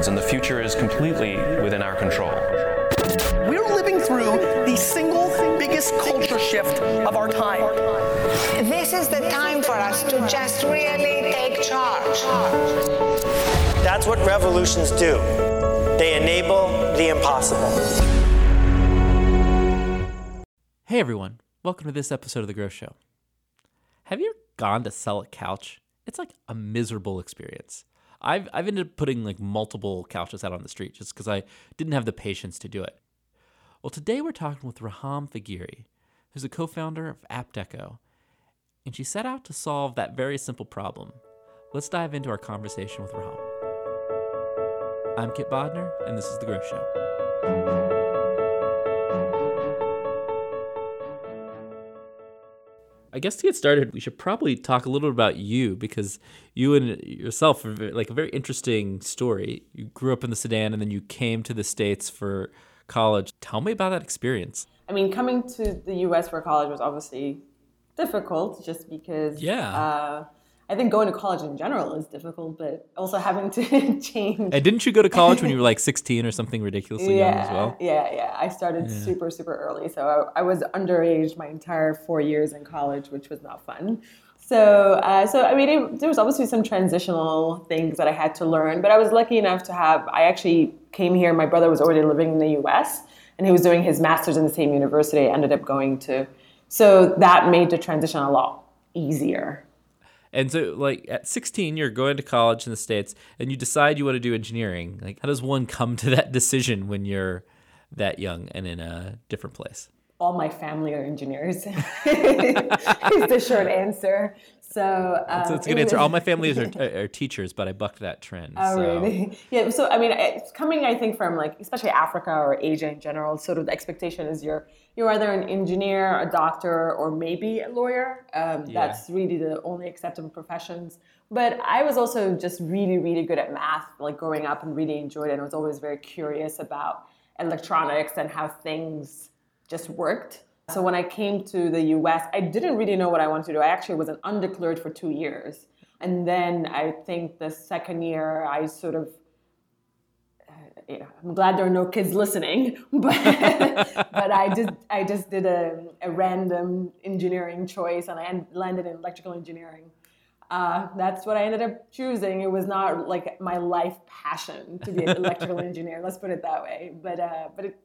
goods, and the future is completely within our control. We're living through the single biggest culture shift of our time. This is the time for us to just really take charge. That's what revolutions do. They enable the impossible. Hey everyone, welcome to this episode of The Growth Show. Have you ever gone to sell a couch? It's like a miserable experience. I've, I've ended up putting like multiple couches out on the street just because I didn't have the patience to do it. Well, today we're talking with Reham Fagiri, who's a co founder of AptDeco, and she set out to solve that very simple problem. Let's dive into our conversation with Reham. I'm Kit Bodner, and this is The Growth Show. Guess to get started, we should probably talk a little bit about you because you and yourself are very, like a very interesting story. You grew up in the Sudan and then you came to the States for college. Tell me about that experience. I mean, coming to the US for college was obviously difficult just because Yeah. uh, I think going to college in general is difficult, but also having to change. And didn't you go to college when you were like 16 or something ridiculously young as well? Yeah, yeah. I started super, super early. So I, I was underage my entire four years in college, which was not fun. So, uh, so I mean, it, there was obviously some transitional things that I had to learn, but I was lucky enough to have. I actually came here. My brother was already living in the U.S. and he was doing his master's in the same university. I ended up going to, so that made the transition a lot easier. And so, like at 16, you're going to college in the States and you decide you want to do engineering. Like, how does one come to that decision when you're that young and in a different place? All my family are engineers. is the short answer. So, um, So it's a good answer. All my families are, are teachers, but I bucked that trend. Oh, so. really? Yeah. So, I mean, it's coming, I think, from like, especially Africa or Asia in general, sort of the expectation is you're you're either an engineer, a doctor, or maybe a lawyer. Um, That's really the only acceptable professions. But I was also just really, really good at math, like growing up, and really enjoyed it. And was always very curious about electronics and how things just worked. So when I came to the US, I didn't really know what I wanted to do. I actually was an undeclared for two years. And then I think the second year, I sort of, uh, you know, I'm glad there are no kids listening, but, but I just, I just did a, a random engineering choice and I landed in electrical engineering. Uh, that's what I ended up choosing. It was not like my life passion to be an electrical engineer. Let's put it that way. But, uh, but it,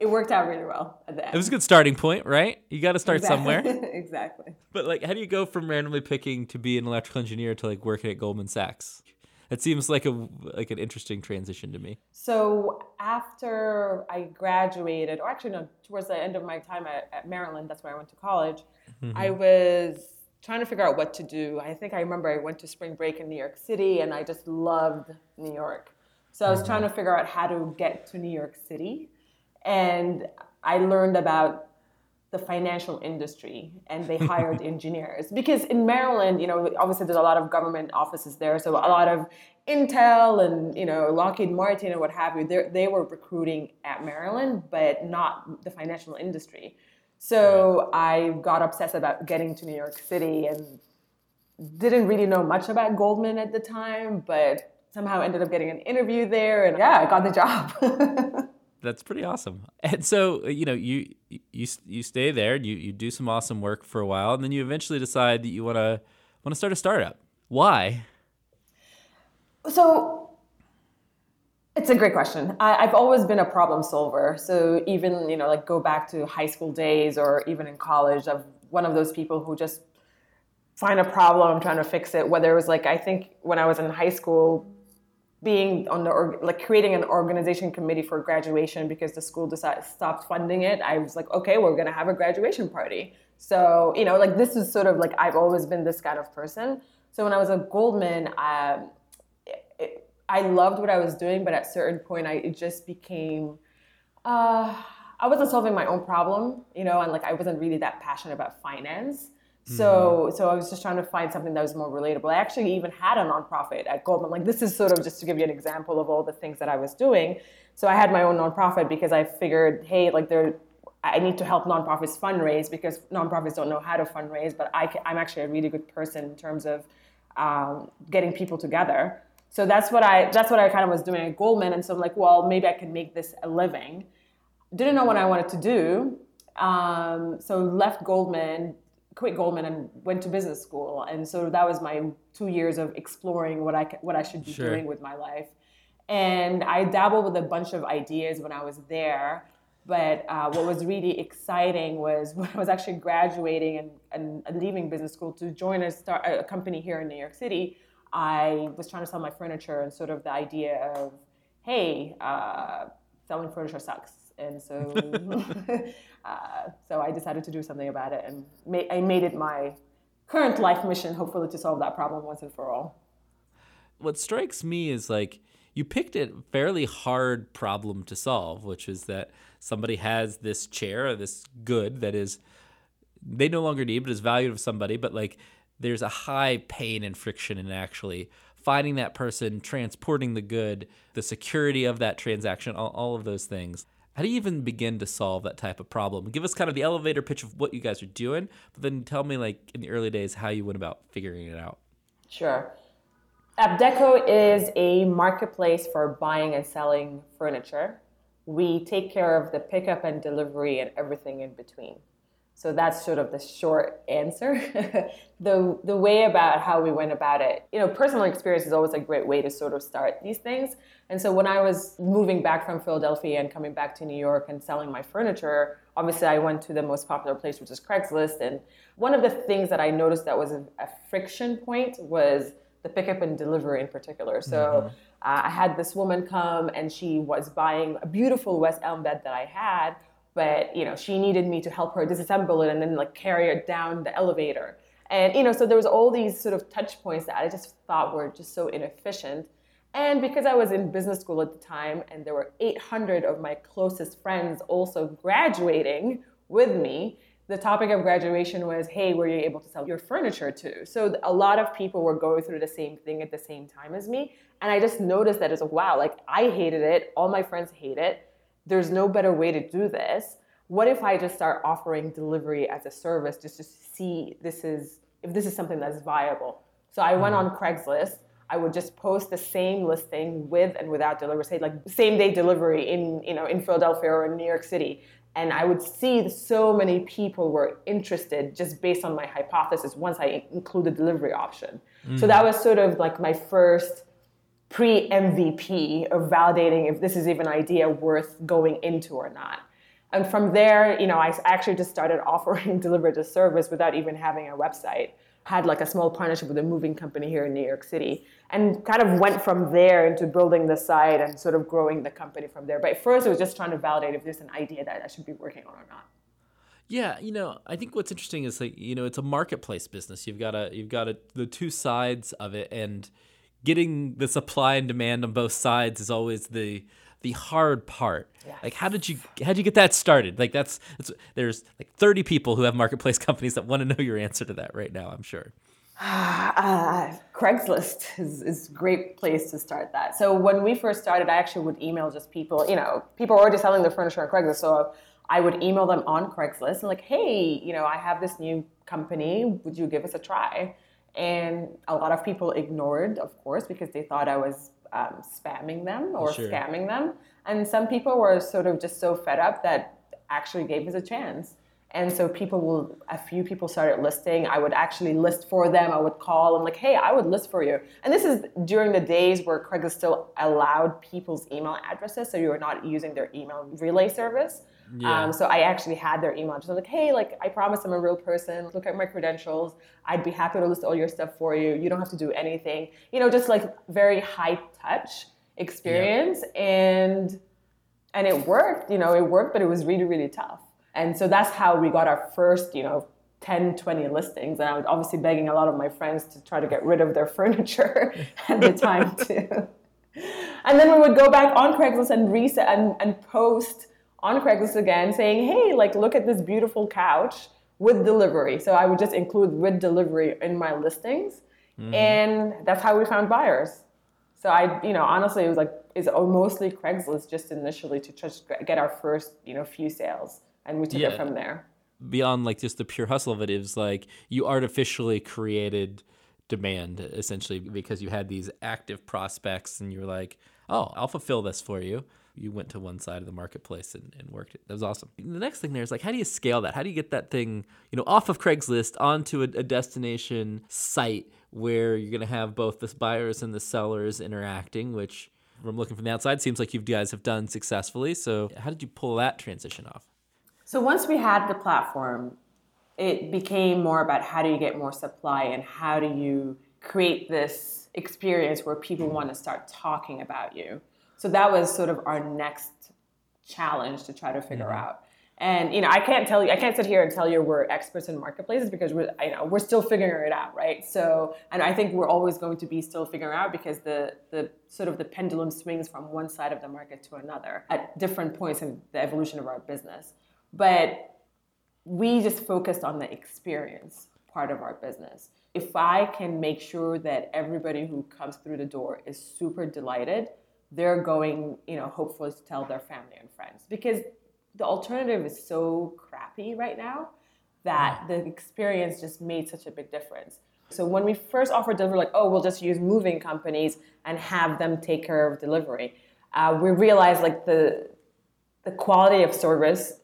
it worked out really well at the end. It was a good starting point, right? You got to start somewhere. exactly. But like, how do you go from randomly picking to be an electrical engineer to like working at Goldman Sachs? That seems like a like an interesting transition to me. So after I graduated, or actually no, towards the end of my time at, at Maryland, that's where I went to college. Mm-hmm. I was trying to figure out what to do. I think I remember I went to spring break in New York City, and I just loved New York. So I was mm-hmm. trying to figure out how to get to New York City, and I learned about the financial industry and they hired engineers because in Maryland, you know, obviously there's a lot of government offices there, so a lot of Intel and you know Lockheed Martin and what have you, they they were recruiting at Maryland, but not the financial industry. So I got obsessed about getting to New York City and didn't really know much about Goldman at the time, but somehow ended up getting an interview there, and yeah, I got the job. That's pretty awesome. And so, you know, you you you stay there, you you do some awesome work for a while, and then you eventually decide that you want to want to start a startup. Why? So it's a great question. I, I've always been a problem solver. So even you know, like go back to high school days or even in college, I'm one of those people who just find a problem, trying to fix it. Whether it was like I think when I was in high school, being on the like creating an organization committee for graduation because the school decided stopped funding it. I was like, okay, we're gonna have a graduation party. So you know, like this is sort of like I've always been this kind of person. So when I was at Goldman, um, it, I loved what I was doing, but at a certain point, I it just became. Uh, I wasn't solving my own problem, you know, and like I wasn't really that passionate about finance. So, so I was just trying to find something that was more relatable. I actually even had a nonprofit at Goldman. Like this is sort of just to give you an example of all the things that I was doing. So I had my own nonprofit because I figured, hey, like there, I need to help nonprofits fundraise because nonprofits don't know how to fundraise. But I, ca- I'm actually a really good person in terms of um, getting people together. So that's what I that's what I kind of was doing at Goldman, and so I'm like, well, maybe I can make this a living. Didn't know what I wanted to do, um, so left Goldman, quit Goldman, and went to business school. And so that was my two years of exploring what I what I should be Sure. doing with my life. And I dabbled with a bunch of ideas when I was there. But uh, what was really exciting was when I was actually graduating and, and, and leaving business school to join a, start, a company here in New York City. I was trying to sell my furniture and sort of the idea of, hey, uh, selling furniture sucks. And so, uh, so I decided to do something about it and ma- I made it my current life mission, hopefully to solve that problem once and for all. what strikes me is like you picked a fairly hard problem to solve, which is that somebody has this chair or this good that is they no longer need but is valued of somebody, but like there's a high pain and friction in actually finding that person, transporting the good, the security of that transaction, all, all of those things. How do you even begin to solve that type of problem? Give us kind of the elevator pitch of what you guys are doing, but then tell me like in the early days how you went about figuring it out. Sure. AptDeco is a marketplace for buying and selling furniture. We take care of the pickup and delivery and everything in between. So that's sort of the short answer. the the way about how we went about it, you know, personal experience is always a great way to sort of start these things. And so when I was moving back from Philadelphia and coming back to New York and selling my furniture, obviously I went to the most popular place, which is Craigslist. And one of the things that I noticed that was a, a friction point was the pickup and delivery in particular. So uh, I had this woman come and she was buying a beautiful West Elm bed that I had, but you know she needed me to help her disassemble it and then like carry it down the elevator. And you know, so there was all these sort of touch points that I just thought were just so inefficient. And because I was in business school at the time and there were 800 of my closest friends also graduating with me, the topic of graduation was, hey, were you able to sell your furniture to So a lot of people were going through the same thing at the same time as me. And I just noticed that as wow, like I hated it, all my friends hate it. There's no better way to do this. What if I just start offering delivery as a service just to see this is if this is something that's viable? So I went mm-hmm. on Craigslist. I would just post the same listing with and without delivery, say like same day delivery in you know in Philadelphia or in New York City, and I would see so many people were interested just based on my hypothesis once I included delivery option. So mm. that was sort of like my first pre MVP of validating if this is even an idea worth going into or not. And from there, you know, I actually just started offering delivery as service without even having a website. Had like a small partnership with a moving company here in New York City, and kind of went from there into building the site and sort of growing the company from there. But first, it was just trying to validate if there's an idea that I should be working on or not. Yeah, you know, I think what's interesting is like you know it's a marketplace business. You've got a you've got a, the two sides of it, and getting the supply and demand on both sides is always the the hard part. Like how did you how did you get that started? Like that's, that's there's like 30 people who have marketplace companies that want to know your answer to that right now. I'm sure. Uh, Craigslist is, is a great place to start that. So when we first started, I actually would email just people, you know, people are already selling their furniture on Craigslist. So I would email them on Craigslist and like, hey, you know, I have this new company. Would you give us a try? And a lot of people ignored, of course, because they thought I was um, spamming them or Sure. scamming them. And some people were sort of just so fed up that actually gave us a chance. And so people will, a few people started listing. I would actually list for them. I would call them like, hey, I would list for you. And this is during the days where Craigslist still allowed people's email addresses, so you were not using their email relay service. Yeah. Um, so I actually had their email. Just like, hey, like I promise I'm a real person. Look at my credentials. I'd be happy to list all your stuff for you. You don't have to do anything. You know, just like very high touch experience. And and it worked. You know, it worked, but it was really, really tough. And so that's how we got our first, you know, 10, 20 listings. And I was obviously begging a lot of my friends to try to get rid of their furniture at the time too. And then we would go back on Craigslist and reset and, and post on Craigslist again saying, hey, like, look at this beautiful couch with delivery. So I would just include with delivery in my listings. Mm-hmm. And that's how we found buyers. So I, you know, honestly, it was like, it's mostly Craigslist just initially to just get our first, you know, few sales. And we took Yeah. it from there. Beyond like just the pure hustle of it, it was like you artificially created demand essentially because you had these active prospects and you were like, oh, I'll fulfill this for you. You went to one side of the marketplace and, and worked it. That was awesome. The next thing there is like, how do you scale that? How do you get that thing, you know, off of Craigslist onto a, a destination site where you're going to have both the buyers and the sellers interacting, which from looking from the outside seems like you guys have done successfully. So how did you pull that transition off? So once we had the platform, it became more about how do you get more supply and how do you create this experience where people want to start talking about you. So that was sort of our next challenge to try to figure mm-hmm. out. And you know, I can't tell you, I can't sit here and tell you we're experts in marketplaces because we're, you know, we're still figuring it out, right? So, and I think we're always going to be still figuring out because the the sort of the pendulum swings from one side of the market to another at different points in the evolution of our business. But we just focused on the experience part of our business. If I can make sure that everybody who comes through the door is super delighted, they're going, you know, hopefully to tell their family and friends because the alternative is so crappy right now that the experience just made such a big difference. So when we first offered delivery, like, oh, we'll just use moving companies and have them take care of delivery, uh, we realized like the the quality of service.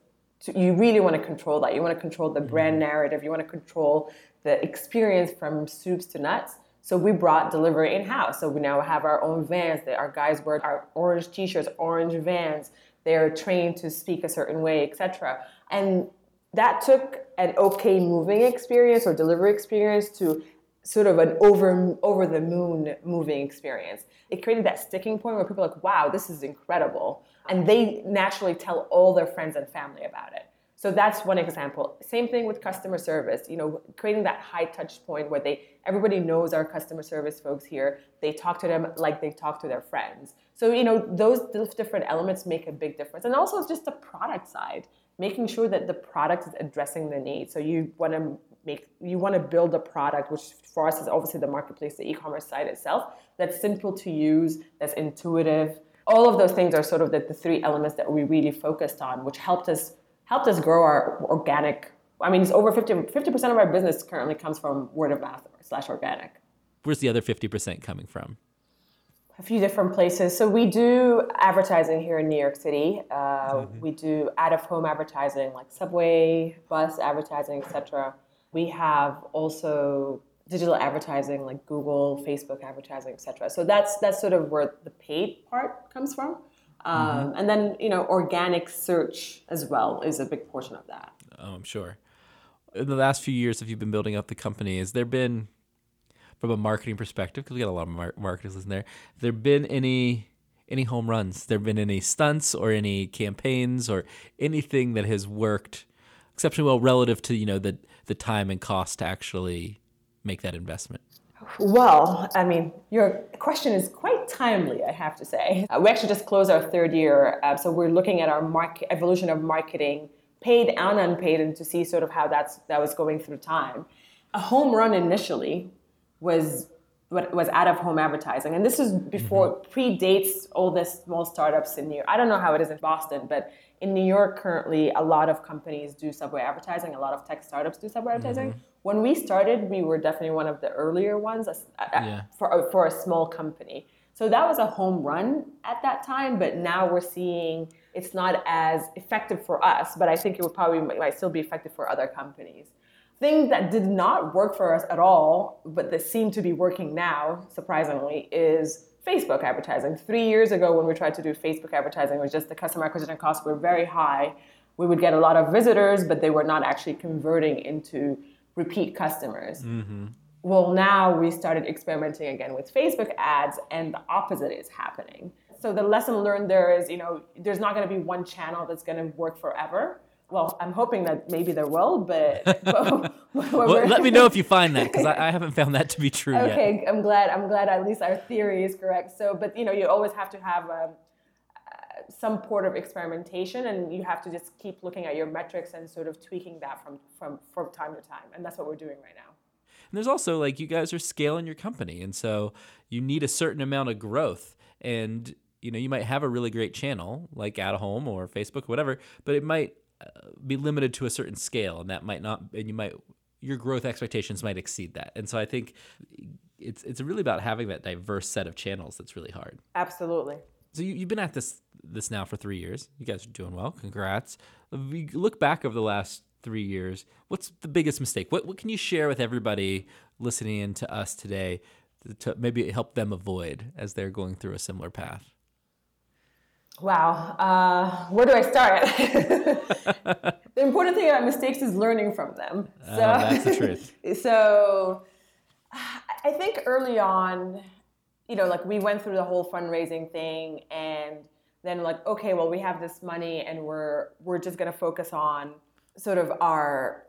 You really want to control that. You want to control the brand mm-hmm. narrative. You want to control the experience from soups to nuts. So we brought delivery in house. So we now have our own vans. That our guys wear our orange t-shirts, orange vans they're trained to speak a certain way, etc. And that took an okay moving experience or delivery experience to sort of an over over the moon moving experience. It created that sticking point where people are like, wow, this is incredible. And they naturally tell all their friends and family about it. So that's one example. Same thing with customer service. You know, creating that high touch point where they everybody knows our customer service folks here. They talk to them like they talk to their friends. So, you know, those different elements make a big difference. And also, it's just the product side, making sure that the product is addressing the need. So, you want to make, you want to build a product, which for us is obviously the marketplace, the e commerce side itself, that's simple to use, that's intuitive. All of those things are sort of the, the three elements that we really focused on, which helped us helped us grow our organic. I mean, it's over 50 percent of our business currently comes from word of mouth slash organic. Where's the other fifty percent coming from? a few different places. So we do advertising here in New York City. Uh, mm-hmm. We do out of home advertising like subway, bus advertising, etc. We have also digital advertising like Google, Facebook advertising, etc. So that's that's sort of where the paid part comes from. Um, mm-hmm. And then you know organic search as well is a big portion of that. Oh, I'm sure. In the last few years, if you've been building up the company, has there been from a marketing perspective, because we got a lot of mar- marketers in there, there been any any home runs? There been any stunts or any campaigns or anything that has worked exceptionally well relative to you know the the time and cost to actually make that investment? Well, I mean, your question is quite timely, I have to say. Uh, we actually just closed our third year, uh, so we're looking at our market evolution of marketing, paid and unpaid, and to see sort of how that's that was going through time. A home run initially was was out of home advertising, and this is before mm-hmm. predates all the small startups in New York. I don't know how it is in Boston, but in New York currently, a lot of companies do subway advertising. A lot of tech startups do subway advertising. Mm-hmm. When we started, we were definitely one of the earlier ones yeah. for for a small company. So that was a home run at that time, but now we're seeing it's not as effective for us, but I think it would probably might still be effective for other companies thing that did not work for us at all, but that seem to be working now, surprisingly, is Facebook advertising. Three years ago, when we tried to do Facebook advertising, it was just the customer acquisition costs were very high. We would get a lot of visitors, but they were not actually converting into repeat customers. Mm-hmm. Well, now we started experimenting again with Facebook ads, and the opposite is happening. So the lesson learned there is, you know, there's not going to be one channel that's going to work forever well, I'm hoping that maybe there will, but, but well, let me know if you find that because I, I, haven't found that to be true okay, yet. Okay, I'm glad. I'm glad at least our theory is correct. So, but you know, you always have to have um, uh, some port of experimentation, and you have to just keep looking at your metrics and sort of tweaking that from from from time to time, and that's what we're doing right now. And there's also like you guys are scaling your company, and so you need a certain amount of growth, and you know you might have a really great channel like at home or Facebook, or whatever, but it might be limited to a certain scale, and that might not, and you might your growth expectations might exceed that. And so I think it's it's really about having that diverse set of channels that's really hard. Absolutely. So you, you've been at this this now for three years. You guys are doing well. Congrats. If look back over the last three years, what's the biggest mistake? What what can you share with everybody listening in to us today to maybe help them avoid as they're going through a similar path? Wow. Uh, where do I start? the important thing about mistakes is learning from them. So, Oh, that's the truth. so I think early on, you know, like we went through the whole fundraising thing and then like, okay, well, we have this money and we're we're just gonna focus on sort of our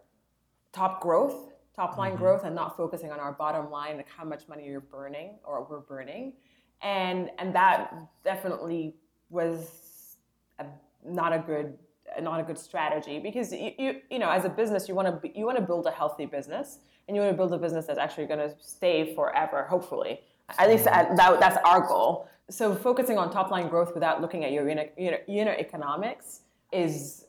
top growth, top line growth, and not focusing on our bottom line, like how much money you're burning or we're burning. And and that definitely was a, not a good not a good strategy because you, you you know as a business you want to you want to build a healthy business and you want to build a business that's actually going to stay forever hopefully at least at, that, that's our goal so focusing on top line growth without looking at your unit, unit, unit economics is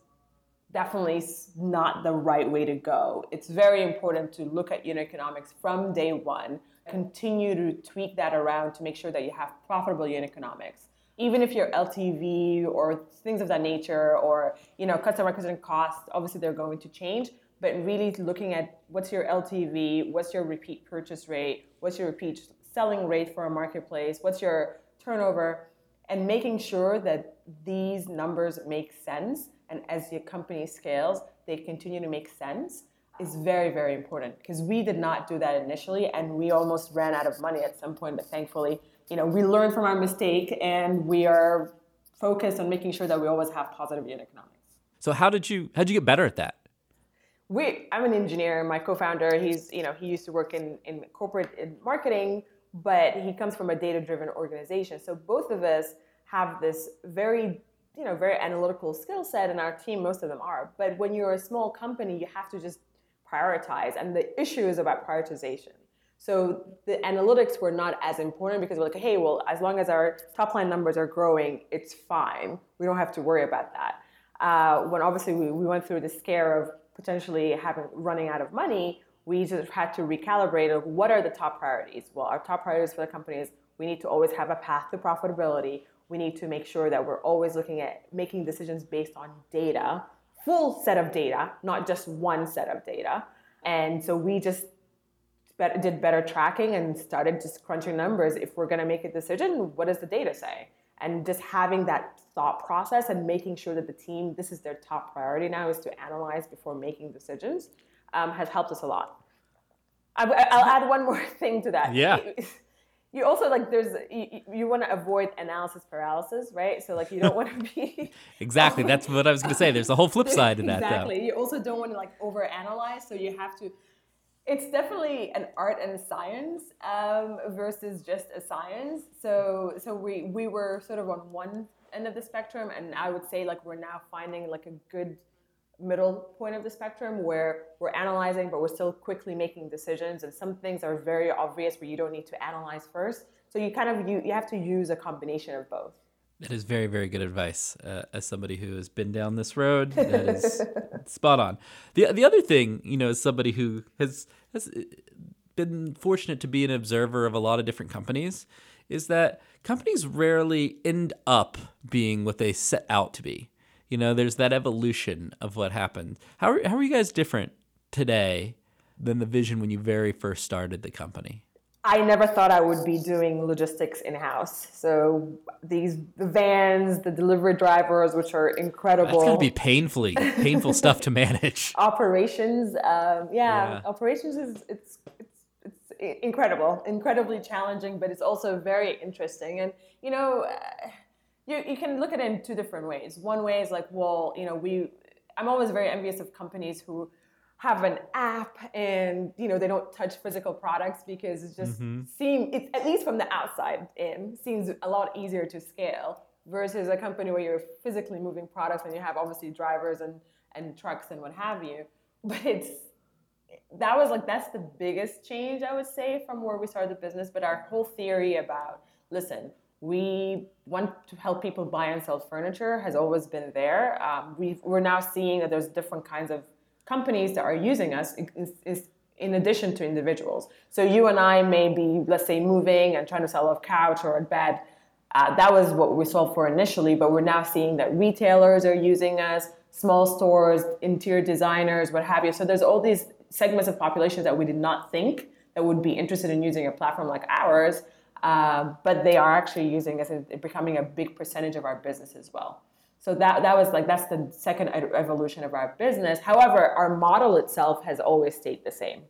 definitely not the right way to go. It's very important to look at unit economics from day one, continue to tweak that around to make sure that you have profitable unit economics. Even if your LTV or things of that nature or you know customer acquisition costs, obviously they're going to change, but really looking at what's your LTV, what's your repeat purchase rate, what's your repeat selling rate for a marketplace, what's your turnover, and making sure that these numbers make sense. And as your company scales, they continue to make sense is very, very important because we did not do that initially and we almost ran out of money at some point, but thankfully, you know, we learn from our mistake and we are focused on making sure that we always have positive unit economics. So how did you how did you get better at that? we i'm an engineer. My co-founder he's you know he used to work in, in corporate in marketing but he comes from a data driven organization. So both of us have this very you know very analytical skill set and our team. Most of them are. But when you're a small company you have to just prioritize. And the issue is about prioritization so the analytics were not as important because we're like hey well as long as our top line numbers are growing it's fine we don't have to worry about that uh, when obviously we, we went through the scare of potentially having running out of money, we just had to recalibrate of what are the top priorities. Well, our top priorities for the company is we need to always have a path to profitability. We need to make sure that we're always looking at making decisions based on data, full set of data, not just one set of data. And so we just bet- did better tracking and started just crunching numbers. If we're going to make a decision, what does the data say? And just having that thought process and making sure that the team, this is their top priority now, is to analyze before making decisions, um, has helped us a lot. I, will add one more thing to that. Yeah. You also like there's you, you want to avoid analysis paralysis, right? So like you don't want to be Exactly. That's what I was going to say. There's a whole flip side to that, exactly. though. You also don't want to like overanalyze, so you have to. It's definitely an art and a science um, versus just a science. So so we we were sort of on one end of the spectrum, and I would say like we're now finding like a good middle point of the spectrum where we're analyzing, but we're still quickly making decisions. And some things are very obvious where you don't need to analyze first. So you kind of you, you have to use a combination of both. That is very, very good advice. Uh, as somebody who has been down this road, that is spot on. the The other thing, you know, as somebody who has has been fortunate to be an observer of a lot of different companies, is that companies rarely end up being what they set out to be. You know, there's that evolution of what happened. How are, how are you guys different today than the vision when you very first started the company? I never thought I would be doing logistics in house. So these the vans, the delivery drivers, which are incredible. That's going to be painfully painful stuff to manage. operations. Um, yeah, Yeah. operations is it's it's it's incredible, incredibly challenging, but it's also very interesting. And you know, uh, you you can look at it in two different ways. One way is like, well, you know, we. I'm always very envious of companies who have an app and you know they don't touch physical products because it just seem it's at least from the outside in seems a lot easier to scale versus a company where you're physically moving products and you have obviously drivers and and trucks and what have you. But it's that was like that's the biggest change i would say from where we started the business. But our whole theory about listen we want to help people buy and sell furniture has always been there. Um, we we're now seeing that there's different kinds of companies that are using us is, is in addition to individuals. So you and I may be, let's say, moving and trying to sell a couch or a bed. Uh, that was what we sold for initially, but we're now seeing that retailers are using us, small stores, interior designers, what have you. So there's all these segments of populations that we did not think that would be interested in using a platform like ours, uh, but they are actually using us and becoming a big percentage of our business as well. So that that was like that's the second evolution of our business. However, our model itself has always stayed the same.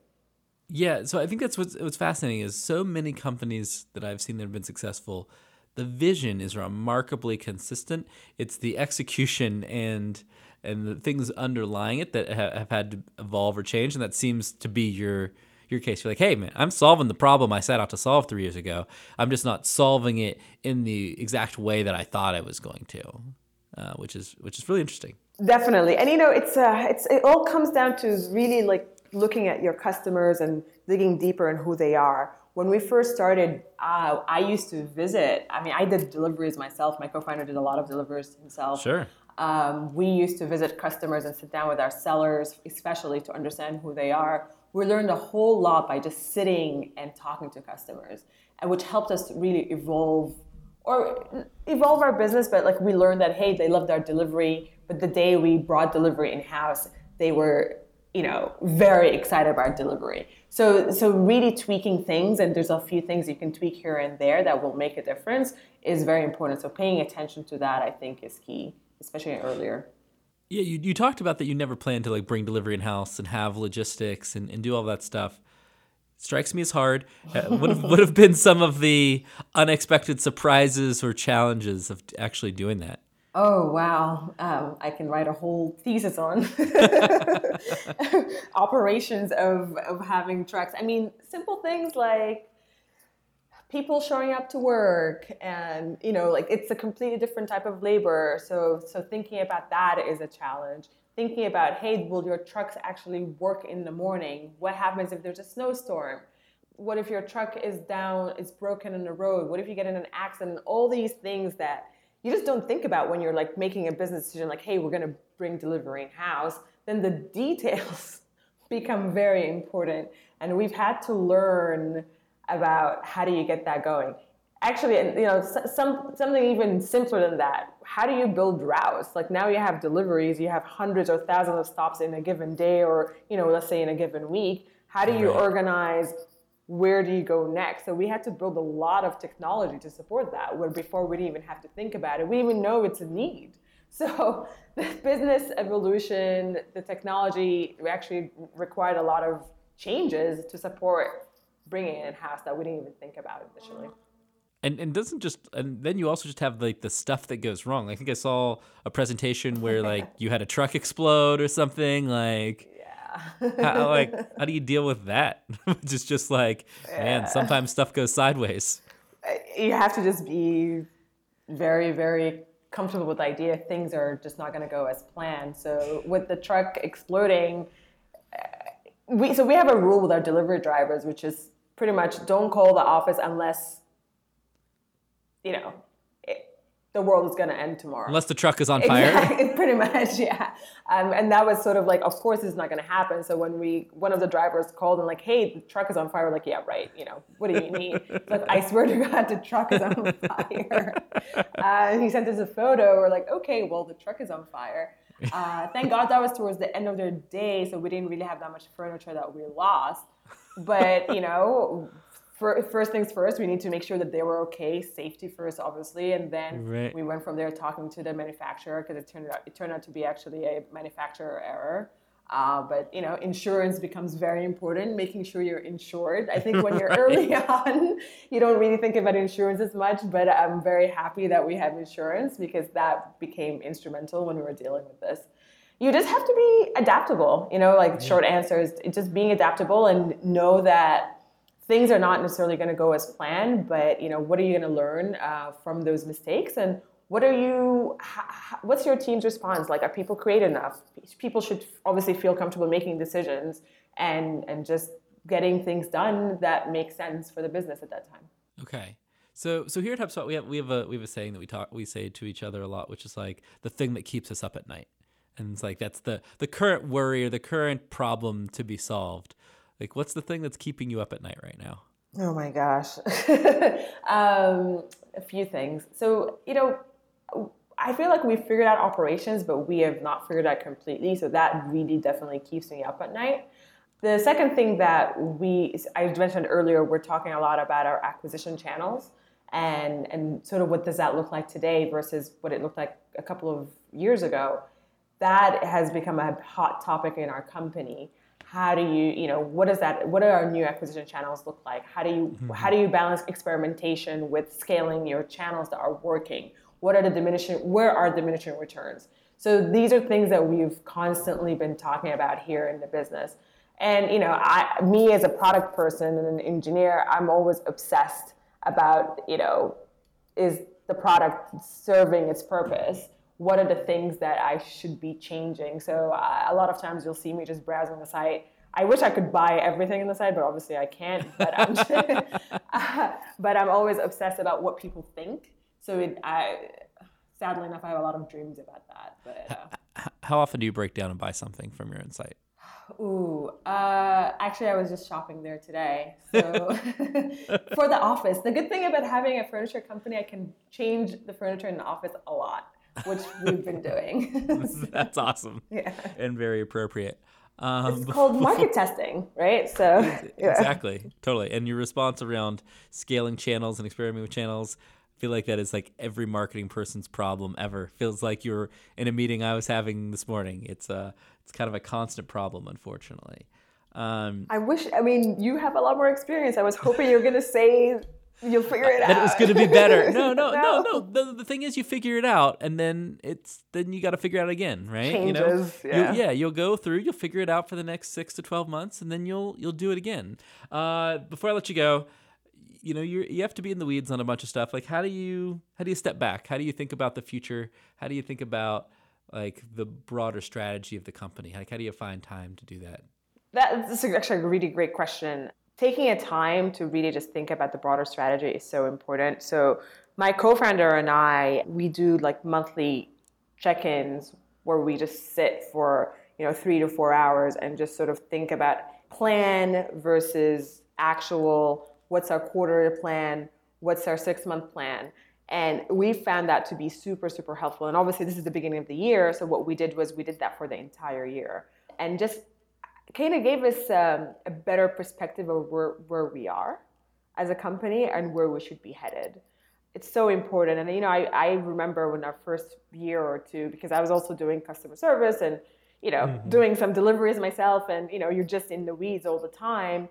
Yeah, so I think that's what's what's fascinating is so many companies that I've seen that have been successful, the vision is remarkably consistent. It's the execution and and the things underlying it that have had to evolve or change, and that seems to be your your case. You're like, hey man, I'm solving the problem I set out to solve three years ago. I'm just not solving it in the exact way that I thought I was going to, uh, which is which is really interesting. Definitely, and you know, it's uh, it's it all comes down to really like looking at your customers and digging deeper in who they are. When we first started, uh, I used to visit. I mean, I did deliveries myself. My co-founder did a lot of deliveries himself. Sure. Um, we used to visit customers and sit down with our sellers, especially to understand who they are. We learned a whole lot by just sitting and talking to customers, and which helped us really evolve or evolve our business. But like we learned that hey, they loved our delivery, but the day we brought delivery in house, they were you know very excited about delivery. So so really tweaking things, and there's a few things you can tweak here and there that will make a difference is very important. So paying attention to that, I think, is key especially earlier. Yeah, you, you talked about that you never plan to like bring delivery in house and have logistics and, and do all that stuff. Strikes me as hard. Uh, what have, would have been some of the unexpected surprises or challenges of actually doing that? Oh wow! Um, I can write a whole thesis on operations of of having trucks. I mean, simple things like people showing up to work and you know like it's a completely different type of labor so so thinking about that is a challenge thinking about hey will your trucks actually work in the morning? What happens if there's a snowstorm? What if your truck is down is broken on the road? What if you get in an accident? All these things that you just don't think about when you're like making a business decision like hey we're to bring delivery in house then the details become very important. And we've had to learn about how do you get that going. Actually, you know, some something even simpler than that. How do you build routes? Like now you have deliveries, you have hundreds or thousands of stops in a given day, or you know, let's say in a given week. How do you organize? Where do you go next? So we had to build a lot of technology to support that. Where before we didn't even have to think about it, we even know it's a need. So the business evolution, the technology we actually required a lot of changes to support bringing in house that we didn't even think about initially. And and doesn't just and then you also just have like the stuff that goes wrong. I think I saw a presentation where like you had a truck explode or something like yeah. how, like how do you deal with that? Which is just like yeah. man, sometimes stuff goes sideways. Uh, you have to just be very very comfortable with the idea things are just not going to go as planned. So with the truck exploding, uh, we so we have a rule with our delivery drivers, which is pretty much don't call the office unless you know it, the world is going to end tomorrow. Unless the truck is on fire. Exactly, pretty much, yeah. Um, and that was sort of like, of course, it's not going to happen. So when we, one of the drivers called and like, hey, the truck is on fire. We're like, yeah, right. You know, what do you need? like, I swear to God, the truck is on fire. uh, and he sent us a photo. We're like, okay, well, the truck is on fire. Uh, thank God that was towards the end of their day, so we didn't really have that much furniture that we lost. But you know, for, first things first, we need to make sure that they were okay. Safety first, obviously, and then right. we went from there talking to the manufacturer because it turned out it turned out to be actually a manufacturer error. Uh, but you know, insurance becomes very important. Making sure you're insured. I think when you're early on, you don't really think about insurance as much. But I'm very happy that we have insurance because that became instrumental when we were dealing with this. You just have to be adaptable. You know, like short answers. Just being adaptable and know that things are not necessarily going to go as planned. But you know, what are you going to learn uh, from those mistakes? And what are you what's your team's response? Like are people creative enough? People should obviously feel comfortable making decisions and and just getting things done that make sense for the business at that time. Okay. So so here at HubSpot we have we have a we have a saying that we talk we say to each other a lot which is like the thing that keeps us up at night. And it's like that's the the current worry or the current problem to be solved Like, what's the thing that's keeping you up at night right now? Oh my gosh. um, a few things. So, you know, I feel like we've figured out operations, but we have not figured out completely. So that really definitely keeps me up at night. The second thing that we, I mentioned earlier, we're talking a lot about our acquisition channels and, and sort of what does that look like today versus what it looked like a couple of years ago. That has become a hot topic in our company. How do you, you know, what is that? What do our new acquisition channels look like? How do you, mm-hmm. how do you balance experimentation with scaling your channels that are working? What are the diminishing, where are diminishing returns? So these are things that we've constantly been talking about here in the business. And you know, I, me as a product person and an engineer, I'm always obsessed about you know, is the product serving its purpose? What are the things that I should be changing? So uh, a lot of times you'll see me just browsing the site. I wish I could buy everything in the site, but obviously I can't. But I'm, but I'm always obsessed about what people think. So it, I, sadly enough, I have a lot of dreams about that. But uh, how often do you break down and buy something from your own site? Ooh, uh, actually, I was just shopping there today. So for the office, the good thing about having a furniture company, I can change the furniture in the office a lot, which we've been doing. That's awesome. Yeah, and very appropriate. Um, it's called market testing, right? So yeah. exactly, totally. And your response around scaling channels and experimenting with channels feel like that is like every marketing person's problem ever. Feels like you're in a meeting I was having this morning. It's a it's kind of a constant problem, unfortunately. Um, I wish. I mean, you have a lot more experience. I was hoping you were gonna say you'll figure it out. That it was going to be better. No, no, no, no. The, the thing is, you figure it out, and then it's then you got to figure it out again, right? Changes, you know, yeah. You'll, yeah. You'll go through, you'll figure it out for the next six to twelve months, and then you'll you'll do it again. Uh, before I let you go, you know you you have to be in the weeds on a bunch of stuff like how do you how do you step back how do you think about the future how do you think about like the broader strategy of the company like how do you find time to do that that's actually a really great question taking a time to really just think about the broader strategy is so important so my co-founder and i we do like monthly check-ins where we just sit for you know three to four hours and just sort of think about plan versus actual what's our quarter plan, what's our six month plan. And we found that to be super, super helpful. And obviously, this is the beginning of the year. So, what we did was we did that for the entire year and just kind of gave us um, a better perspective of where, where we are as a company and where we should be headed. It's so important. And, you know, I, I remember when our first year or two, because I was also doing customer service and, you know, mm-hmm. doing some deliveries myself, and, you know, you're just in the weeds all the time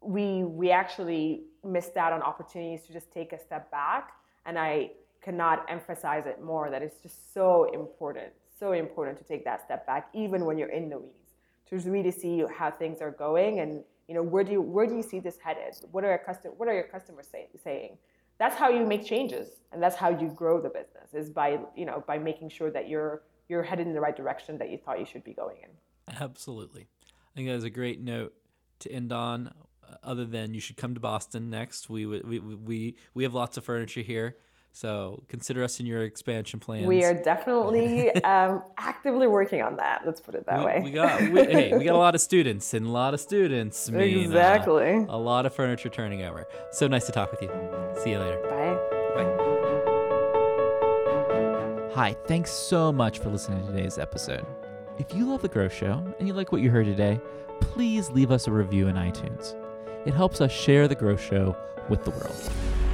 we we actually missed out on opportunities to just take a step back and i cannot emphasize it more that it's just so important so important to take that step back even when you're in the weeds to really see how things are going and you know where do you where do you see this headed? What are your custom what are your customers say, saying? That's how you make changes and that's how you grow the business is by you know by making sure that you're you're headed in the right direction that you thought you should be going in. Absolutely. I think that is a great note to end on. Other than you should come to Boston next. We we we we have lots of furniture here. So consider us in your expansion plans. We are definitely um, actively working on that. Let's put it that we, way. We got we, hey, we got a lot of students, and a lot of students mean uh, exactly uh, a lot of furniture turning over. So nice to talk with you. See you later. Bye. Bye. Hi, thanks so much for listening to today's episode. If you love the Growth Show and you like what you heard today, please leave us a review in iTunes. It helps us share the Growth Show with the world.